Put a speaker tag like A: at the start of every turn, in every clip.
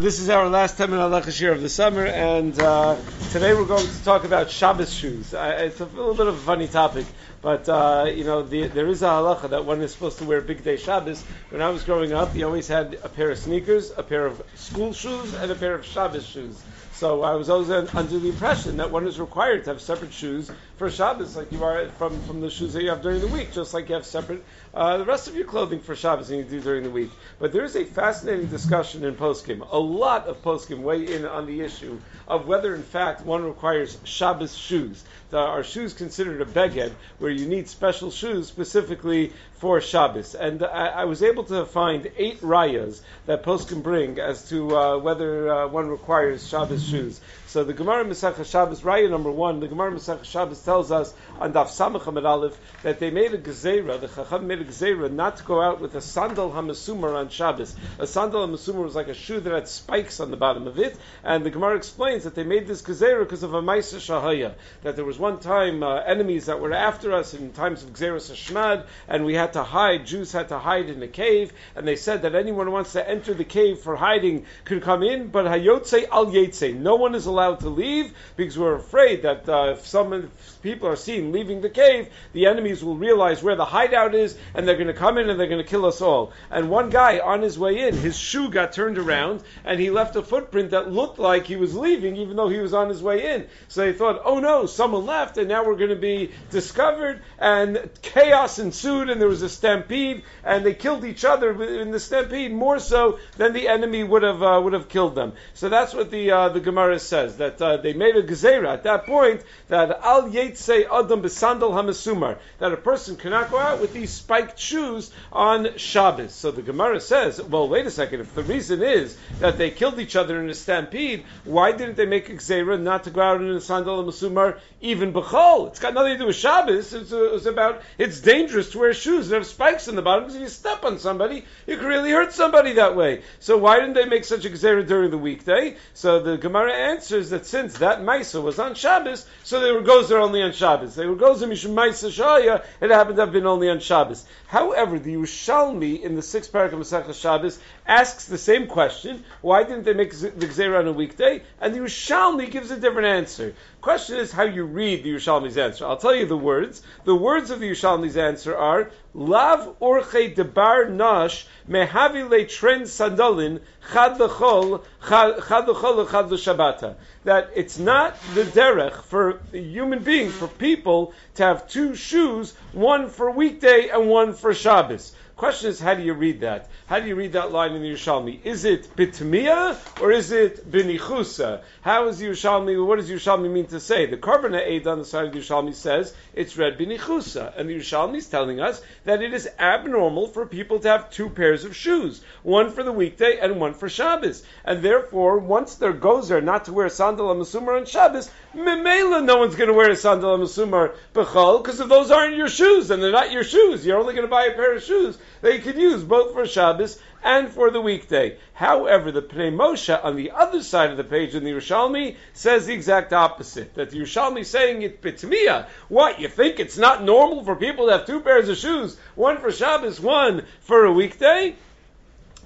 A: this is our last time in Halacha of the summer, and uh, today we're going to talk about Shabbos shoes. Uh, it's a little bit of a funny topic, but uh, you know the, there is a halacha that one is supposed to wear big day Shabbos. When I was growing up, you always had a pair of sneakers, a pair of school shoes, and a pair of Shabbos shoes. So I was always under the impression that one is required to have separate shoes for Shabbos, like you are from, from the shoes that you have during the week, just like you have separate uh, the rest of your clothing for Shabbos you do during the week. But there is a fascinating discussion in poskim. A lot of poskim weigh in on the issue of whether, in fact, one requires Shabbos shoes. Are shoes considered a beged, where you need special shoes specifically for Shabbos? And I, I was able to find eight rayas that poskim bring as to uh, whether uh, one requires Shabbos shoes. So the Gemara Masech Shabbos, raya number one, the Gemara Masech Shabbos tells us on Daf Samach Aleph that they made a gezerah, the Chacham made a gezerah not to go out with a sandal hamasumar on Shabbos. A sandal hamasumar was like a shoe that had spikes on the bottom of it, and the Gemara explains that they made this gezerah because of a Maisa Shahaya, that there was one time uh, enemies that were after us in times of Gezeras Hashmad, and we had to hide, Jews had to hide in a cave, and they said that anyone who wants to enter the cave for hiding could come in, but Hayotze al Yetze, no one is allowed allowed to leave because we're afraid that uh, if some people are seen leaving the cave, the enemies will realize where the hideout is and they're going to come in and they're going to kill us all. And one guy on his way in, his shoe got turned around and he left a footprint that looked like he was leaving even though he was on his way in. So they thought, oh no, someone left and now we're going to be discovered and chaos ensued and there was a stampede and they killed each other in the stampede more so than the enemy would have uh, would have killed them. So that's what the uh, the Gemara says says that uh, they made a gezerah at that point that al yetze adam besandal hamasumar that a person cannot go out with these spiked shoes on Shabbos. So the Gemara says, well, wait a second. If the reason is that they killed each other in a stampede, why didn't they make a gezerah not to go out in a sandal hamasumar even bechol? It's got nothing to do with Shabbos. It's, uh, it's about it's dangerous to wear shoes that have spikes in the bottom because if you step on somebody, you can really hurt somebody that way. So why didn't they make such a gezerah during the weekday? So the Gemara answers answers that since that Maisa was on Shabbos, so they were goes there only on Shabbos. They were goes Mishum Maisa Shaya, it happened to have been only on Shabbos. However, the Yerushalmi in the sixth paragraph of Masechah Shabbos asks the same question: Why didn't they make the Gzeira on a weekday? And the Yerushalmi gives a different answer. Question is how you read the Yerushalmi's answer. I'll tell you the words. The words of the Yerushalmi's answer are Lav orche debar nash mehavi le tren sandalin chad l'chol chad l'chol chad l'shabata. That it's not the derech for human beings, for people, to have two shoes, one for weekday and one for Shabbos. Question is, how do you read that? How do you read that line in the Yerushalmi? Is it bitmiya or is it binichusa? How is the Yerushalmi? What does Yerushalmi mean to say? The Korban HaEdah on the side of the Yerushalmi says it's read binichusa, and the Yerushalmi is telling us that it is abnormal for people to have two pairs of shoes, one for the weekday and one for Shabbos, and therefore once there goes there not to wear a sandal and masumar on Shabbos, memela no one's going to wear a sandal and masumar because if those aren't your shoes and they're not your shoes, you're only going to buy a pair of shoes they could use both for Shabbos and for the weekday. However, the Pnei Moshe on the other side of the page in the Yerushalmi says the exact opposite. That the Yerushalmi is saying it pitmiya. What, you think it's not normal for people to have two pairs of shoes, one for Shabbos, one for a weekday?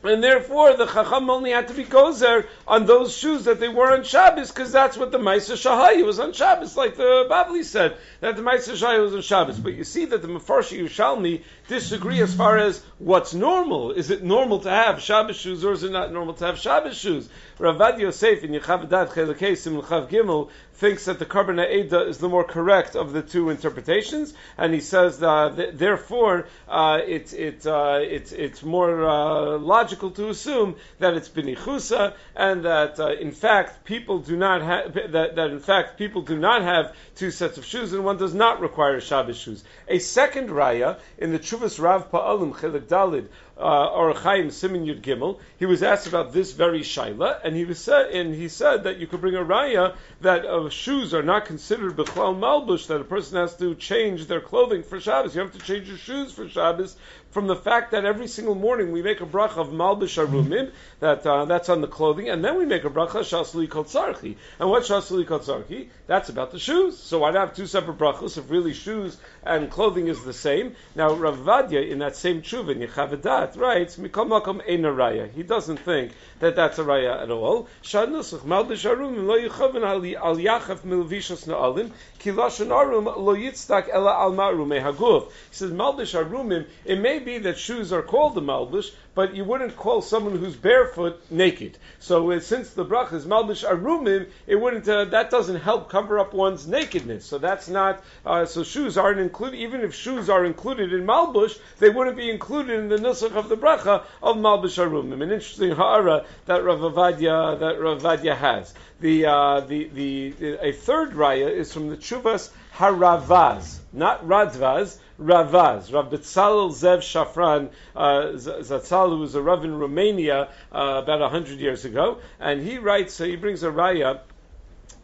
A: And therefore the Chacham only had to be gozer on those shoes that they wore on Shabbos, because that's what the Maisa Shahai was on Shabbos, like the Bavli said, that the Maisa Shahai was on Shabbos. But you see that the Mefarshi Yushalmi disagree as far as what's normal. Is it normal to have Shabbos shoes, or is it not normal to have Shabbos shoes? Ravad Yosef in Yechav Chelakei Sim Gimel thinks that the Korban HaEdah is the more correct of the two interpretations, and he says that th- therefore uh, it's it, uh, it's it's more uh, logical to assume that it's binichusa, and that uh, in fact people do not have that, that in fact people do not have two sets of shoes, and one does not require Shabbos shoes. A second raya in the Chuvas Rav Pa'alim Chelik Dalid uh, or Chaim Simin Yud Gimel, he was asked about this very shaila, and he was said, and he said that you could bring a raya that uh, shoes are not considered b'chlal malbush, that a person has to change their clothing for Shabbos. You have to change your shoes for Shabbos from the fact that every single morning we make a bracha of malbish arumim, that uh, that's on the clothing, and then we make a bracha shasli kotzarchi. And what shasli kotzarchi? That's about the shoes. So why not have two separate brachos if really shoes and clothing is the same? Now Rav Vadia in that same tshuva Shat writes, Mikol Makom Raya. He doesn't think that that's a Raya at all. Shad Nusach, Malbish Arumim Lo Al Na'alim, Ki Lashon Arum Lo Ela Al. He says, Malbish Arumim, it may be that shoes are called the Malbish, but you wouldn't call someone who's barefoot naked. So uh, since the brach is malbish arumim, it wouldn't. Uh, that doesn't help cover up one's nakedness. So that's not. Uh, so shoes aren't included. Even if shoes are included in malbush, they wouldn't be included in the nusach of the bracha of malbish arumim. An interesting ha'ara that Rav Avadia, that Rav Avadia has. The, uh, the, the, a third raya is from the Chuvas Haravaz, not Radvaz, Ravaz. Rav Betzalel Zev Shafran uh, Zatzal, who was a Rav in Romania uh, about a hundred years ago, and he writes, so he brings a raya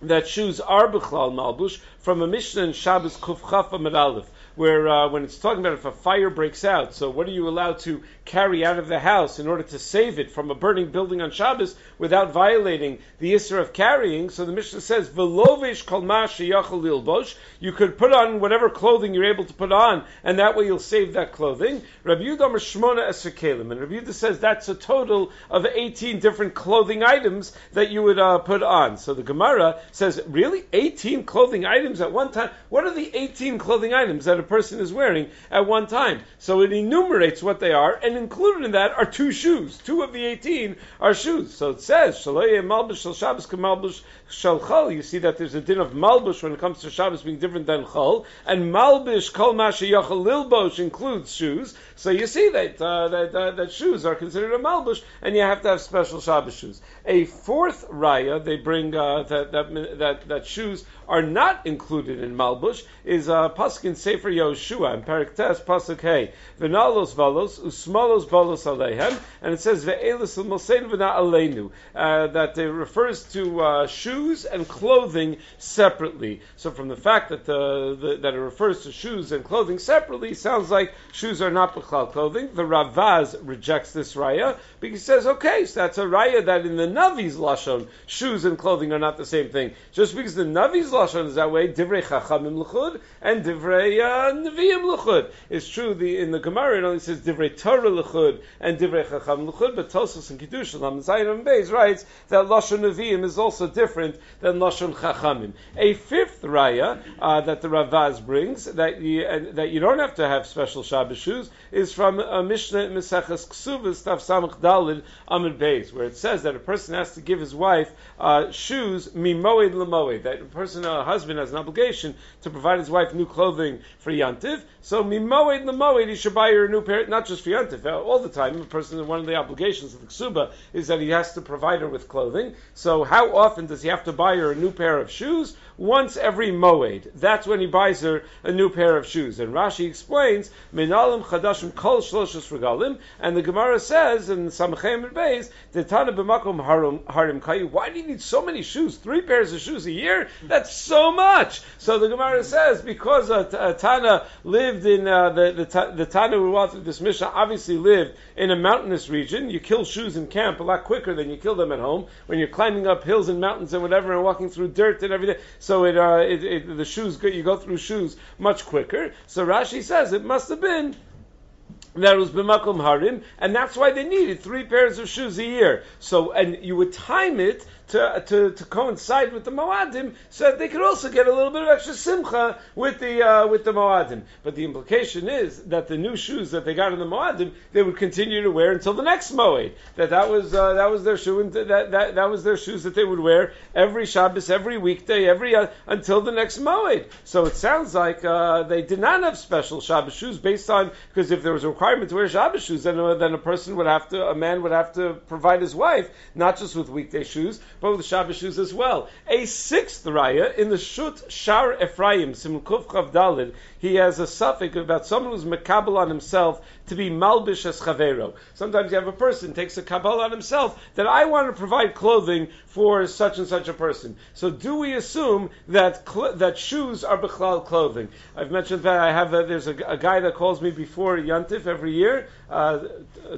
A: that shoes are Bechlal Malbush from a Mishnah in Shabbos Kufchaf Amid where uh, when it's talking about if a fire breaks out, so what are you allowed to carry out of the house in order to save it from a burning building on Shabbos without violating the Isra of carrying? So the Mishnah says, "Velovish ilbosh." You could put on whatever clothing you're able to put on, and that way you'll save that clothing. Rabbi Yudah Shmona Eserkelim, and Rabbi Yudah says that's a total of 18 different clothing items that you would uh, put on. So the Gemara says, really, 18 clothing items at one time? What are the 18 clothing items that a person is wearing at one time. So it enumerates what they are, and included in that are two shoes. Two of the 18 are shoes. So it says, Malbush Shabbos Chol. You see that there's a din of Malbush when it comes to Shabbos being different than Chol, and Malbush Kol Masha Yachal Lilbosh includes shoes. So you see that, uh, that, uh, that shoes are considered a Malbush, and you have to have special Shabbos shoes. A fourth raya they bring uh, that, that, that, that shoes are not included in Malbush is uh, Paskin Sefer Yoshua and Tes Pasuk Hey V'nalos Valos Usmalos Balos Alehem and it says Ve'elis Mosein V'na Aleinu uh, that it refers to uh, shoes and clothing separately. So from the fact that the, the, that it refers to shoes and clothing separately sounds like shoes are not B'chlal clothing. The Ravaz rejects this raya because he says okay so that's a raya that in the Navi's lashon shoes and clothing are not the same thing. Just because the Navi's lashon is that way, divrei chachamim and divrei uh, neviim l'chud. It's true. The in the Gemara it only says divrei Torah l'chud and divrei chachamim l'chud, but Tosos and Kiddush and Zayin Beis writes that lashon neviim is also different than lashon chachamim. A fifth raya uh, that the Ravaz brings that you uh, that you don't have to have special Shabbos shoes is from a Mishnah Meseches Ksuvas Tav Samach Dalid Amid Beis, where it says that a person has to give his wife uh, shoes mimoed lemoed. That a person a husband has an obligation to provide his wife new clothing for Yantiv. So mimoed lemoed, he should buy her a new pair, not just for Yantiv, uh, all the time. A person, one of the obligations of the Ksuba is that he has to provide her with clothing. So how often does he have to buy her a new pair of shoes? Once every moed. That's when he buys her a new pair of shoes. And Rashi explains, Minalim chadashim kol shloshus regalim, and the Gemara says in Samachem and Beis, Tana b'makom harim kayu. Why do you need so many shoes? Three pairs of shoes a year? That's so much. So the Gemara says because uh, Tana lived in uh, the, the the Tana who authored this Mishnah obviously lived in a mountainous region. You kill shoes in camp a lot quicker than you kill them at home when you're climbing up hills and mountains and whatever and walking through dirt and everything. So it, uh, it, it the shoes you go through shoes much quicker. So Rashi says it must have been that was b'makom harim, and that's why they needed three pairs of shoes a year. So, and you would time it to, to, to coincide with the Moadim, so that they could also get a little bit of extra simcha with the uh, with the Moadim. But the implication is that the new shoes that they got in the Moadim, they would continue to wear until the next Moed. That that was uh, that was their shoe, and that, that that was their shoes that they would wear every Shabbos, every weekday, every uh, until the next Moed. So it sounds like uh, they did not have special Shabbos shoes based on because if there was a requirement to wear Shabbos shoes, then uh, then a person would have to, a man would have to provide his wife not just with weekday shoes, with Shabbos shoes as well. A sixth raya in the Shut Shar Ephraim Simkuf Chav Dalid, he has a suffix about someone who's makabel on himself to be malbish as chavero. Sometimes you have a person takes a kabbalah on himself that I want to provide clothing for such and such a person. So do we assume that cl- that shoes are bechlal clothing? I've mentioned that I have a, there's a, a, guy that calls me before Yantif every year, uh,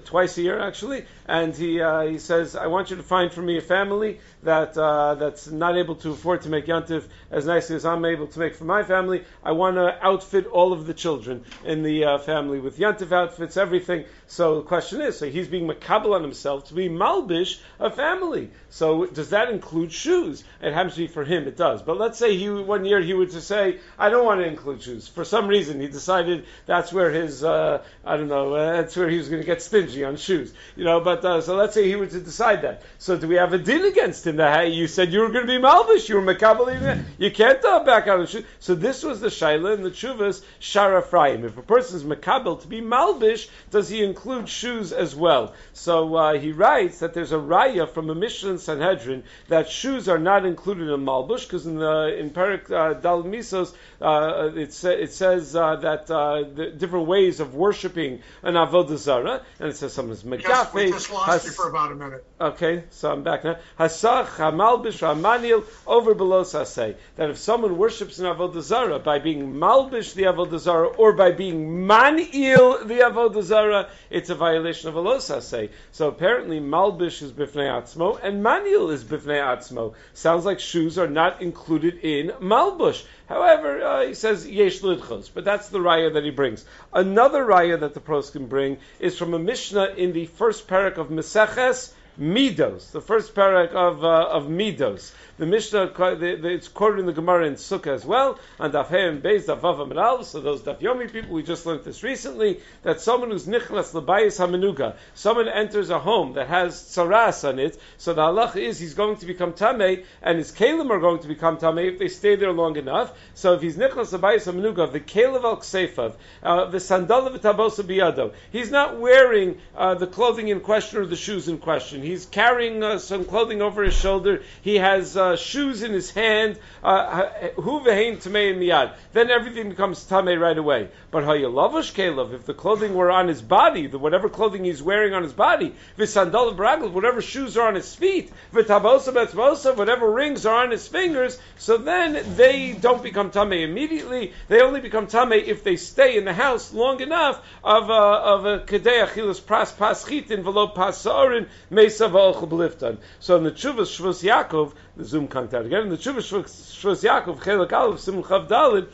A: twice a year actually, and he uh, he says I want you to find for me a family that uh, that's not able to afford to make Yantif as nicely as I'm able to make for my family. I want to outfit all of the children in the uh, family with Yantif outfits, everything. So the question is, so he's being makabel on himself to be malbish a family. So does that include shoes? It happens to be for him, it does. But let's say he one year he were to say, I don't want to include shoes. For some reason, he decided that's where his, uh, I don't know, uh, that's where he was going to get stingy on shoes. You know, but uh, so let's say he were to decide that. So do we have a din against him that hey, you said you were going to be malbish, you were makabel, you can't uh, back out of shoes. So this was the shaila and the chuvas Sha'ar Ephraim. If a person is makabel to be malbish, does he include shoes as well? So uh, he writes that there's a raya from a Mishnah in Sanhedrin that shoes are not included in malbush because in the in Perik uh, Dal Misos uh, it, sa- it says uh, that uh, the different ways of worshiping an avodah zara, and it says is
B: Just, we just lost you for about a minute.
A: Okay, so I'm back now. Hasach, Hamalbish, Hamanil, over below say that if someone worships an Avodah zara by being Malbish the Avodah zara or by being Manil the Avodah Zarah, it's a violation of Alosa say. So apparently Malbish is Bifnei Atzmo and Manil is Bifnei Atzmo. Sounds like shoes are not included in Malbush. However, uh, he says Yesh Lidchos, but that's the raya that he brings. Another raya that the pros can bring is from a Mishnah in the first parak of Meseches, Midos, the first parak of uh, of Midos. The Mishnah, the, the, it's quoted in the Gemara in Sukkah as well, and Daf Hey and Beis, Daf Vav and so those Daf Yomi people, we just learned this recently, that someone who's Nichlas Labayis HaMenuga, someone enters a home that has Tsaras on it, so the halach is he's going to become Tameh, and his Kalim are going to become Tameh if they stay there long enough. So if he's Nichlas Labayis HaMenuga, the Kalev Al Kseifav, uh, the Sandal of the Tabosa Biyado, he's not wearing uh, the clothing in question or the shoes in question. He's carrying uh, some clothing over his shoulder. He has uh, shoes in his hand. Hu vehein tamei miyad. Then everything becomes tamei right away. But hayalavush kelev, if the clothing were on his body, the whatever clothing he's wearing on his body, v'sandal baragl, whatever shoes are on his feet, v'tabosa betzbosa, whatever rings are on his fingers, so then they don't become tamei immediately. They only become tamei if they stay in the house long enough of a, of a kedei achilas pras paschitin pasarin So in the Chuvas Shvus Yaakov, the Zoom comes out again, in the Chuvas Shvus Yaakov, Chelak Aleph, Simul Chav Dalid,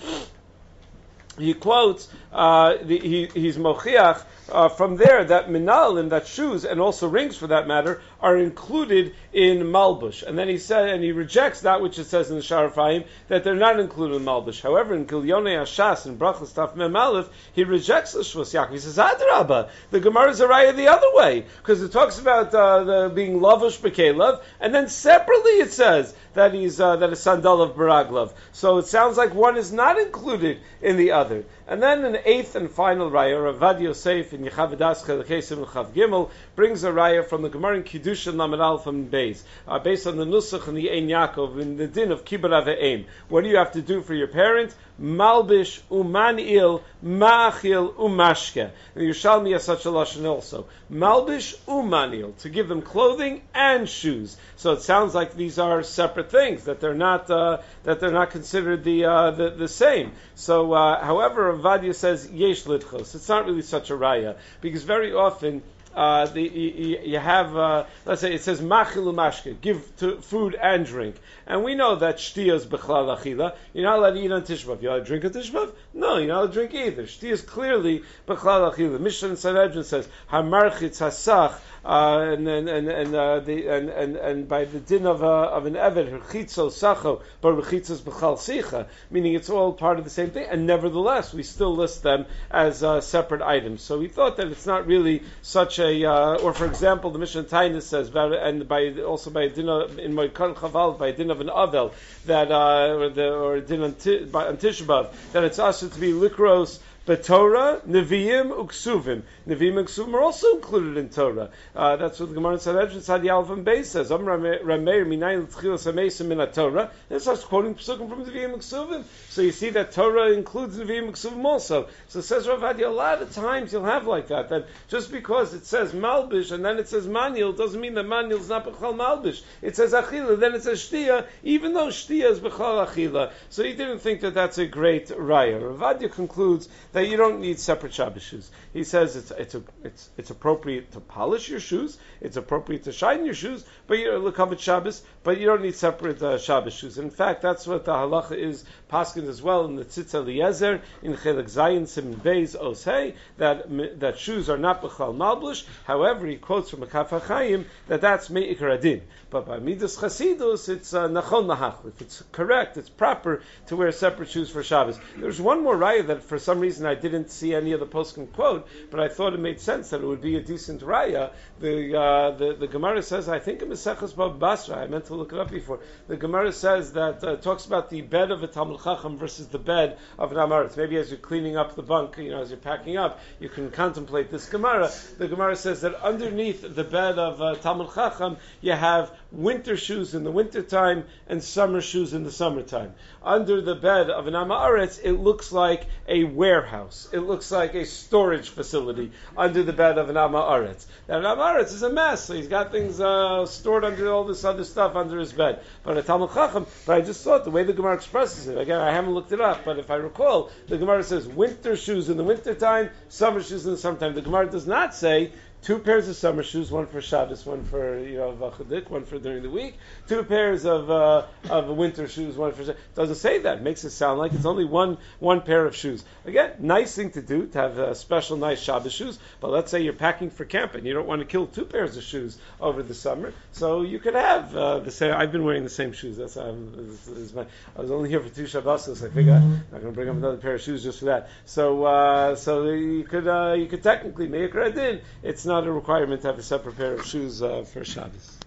A: he quotes, uh, the, he, he's mochiach uh, from there that minalim, that shoes, and also rings for that matter, are included in malbush. And then he said, and he rejects that which it says in the Sha'ar Ephraim that they're not included in malbush. However, in Gilyon HaShas and Brachas Taf Mem Aleph, he rejects the Shvus Yaakov. He says, Adrabah, the Gemara is a raya the other way because it talks about uh, the being lavush bekelev, and then separately it says that he's uh, that is sandal of baraglov. So it sounds like one is not included in the other. And then an eighth and final raya, Ravad Yosef in Yechavidas Chelechesim Chav Gimel brings a raya from the Gemara in Kiddushin Lamed Al from Beis, uh, based on the Nusach and the Ein Yaakov in the din of Kibbutz Aveim. What do you have to do for your parent? Malbish umanil ma'achil umashke. The Yerushalmi has such a lashon also. Malbish umanil to give them clothing and shoes. So it sounds like these are separate things that they're not uh, that they're not considered the uh, the, the same. So, uh, however, Avadia says yesh lidchos. It's not really such a raya because very often. Uh, the, you, you have, uh, let's say, it says machilu mashke, give to food and drink, and we know that shtia is bechlal achila. You're not allowed to eat on Tishbav. You're allowed to drink on Tishbav? No, you're not allowed to drink either. Shtia is clearly bechlal achila. Mishnah Sanhedrin says hamarchitz hasach. Uh, and and and and, uh, the, and, and and by the din of, uh, of an eved rechitzo sacho, but rechitzos b'chal sicha, meaning it's all part of the same thing. And nevertheless, we still list them as uh, separate items. So we thought that it's not really such a, uh, or for example, the Mishnah Tainus says, and by also by a din of, in Moikan Chaval, by a din of an avel that uh, or the or din on, t- by, on Tishabav, that it's also to be likros. But Torah, Nevi'im, Uksuvim. Nevi'im and Uksuvim are also included in Torah. Uh, that's what the Gemara in Sanhedrin Sadi Aleph and Beis says. Am Rameir Minayin L'Tchilas HaMesim Min Torah. And it starts quoting Pesukim from Nevi'im and Uksuvim. So you see that Torah includes Nevi'im and Uksuvim also. So says Rav Adi, a lot of times you'll have like that. That just because it says Malbish and then it says Maniel doesn't mean that Maniel is not Bechal Malbish. It says Achila, then it says Shtia, even though Shtia is Bechal Achila. So he didn't think that that's a great raya. Rav Adi concludes that that you don't need separate Shabbos shoes. He says it's it's a, it's it's appropriate to polish your shoes, it's appropriate to shine your shoes, but you look up at Shabbos, but you don't need separate uh, Shabbos shoes. In fact, that's what the halacha is paskin as well in the Tzitz Eliezer in Chelik Zayin Simin Beis Osei that that shoes are not b'chal malbush. However, he quotes from a Kaf that that's me'ikar adin. But by Midas Chasidus, it's uh, nachon lahachlif. It's correct, it's proper to wear separate shoes for Shabbos. There's one more raya that for some reason I didn't see any of the poskim quote, but I thought it made sense that it would be a decent raya. The uh, the, the Gemara says, I think in Maseches Bab Basra, I meant to look it up before. The Gemara says that uh, talks about the bed of a Talmud Chacham versus the bed of an Amaretz. Maybe as you're cleaning up the bunk, you know, as you're packing up, you can contemplate this Gemara. The Gemara says that underneath the bed of uh, Talmud Chacham, you have winter shoes in the wintertime and summer shoes in the summertime. Under the bed of an Amaretz, it looks like a warehouse. It looks like a storage facility under the bed of an Amaretz. Now, an Amaretz is a mess. So he's got things uh, stored under all this other stuff under his bed. But a Talmud Chacham, but I just thought the way the Gemara expresses it, again, I haven't looked it up, but if I recall, the Gemara says winter shoes in the wintertime, summer shoes in the summertime. The Gemara does not say two pairs of summer shoes, one for Shabbos, one for you know vachadik, one for during the week. Two pairs of uh, of winter shoes, one for Shabbos. doesn't say that. It makes it sound like it's only one one pair of shoes. Again, nice thing to do to have uh, special nice Shabbos shoes. But let's say you're packing for camping, you don't want to kill two pairs of shoes over the summer, so you could have uh, the same. I've been wearing the same shoes. That's um, is, is my, I was only here for two Shabbos, so I figure I'm not going to bring up another pair of shoes just for that. So uh, so you could uh, you could technically make a din. It's not a requirement to have a separate pair of shoes uh, for Shabbos.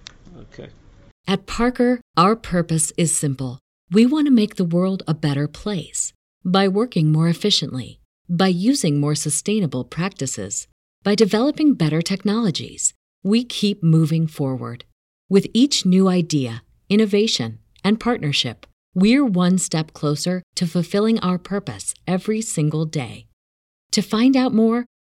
A: Okay.
B: At Parker, our purpose is simple. We want to make the world a better place by working more efficiently, by using more sustainable practices, by developing better technologies. We keep moving forward. With each new idea, innovation, and partnership, we're one step closer to fulfilling our purpose every single day. To find out more,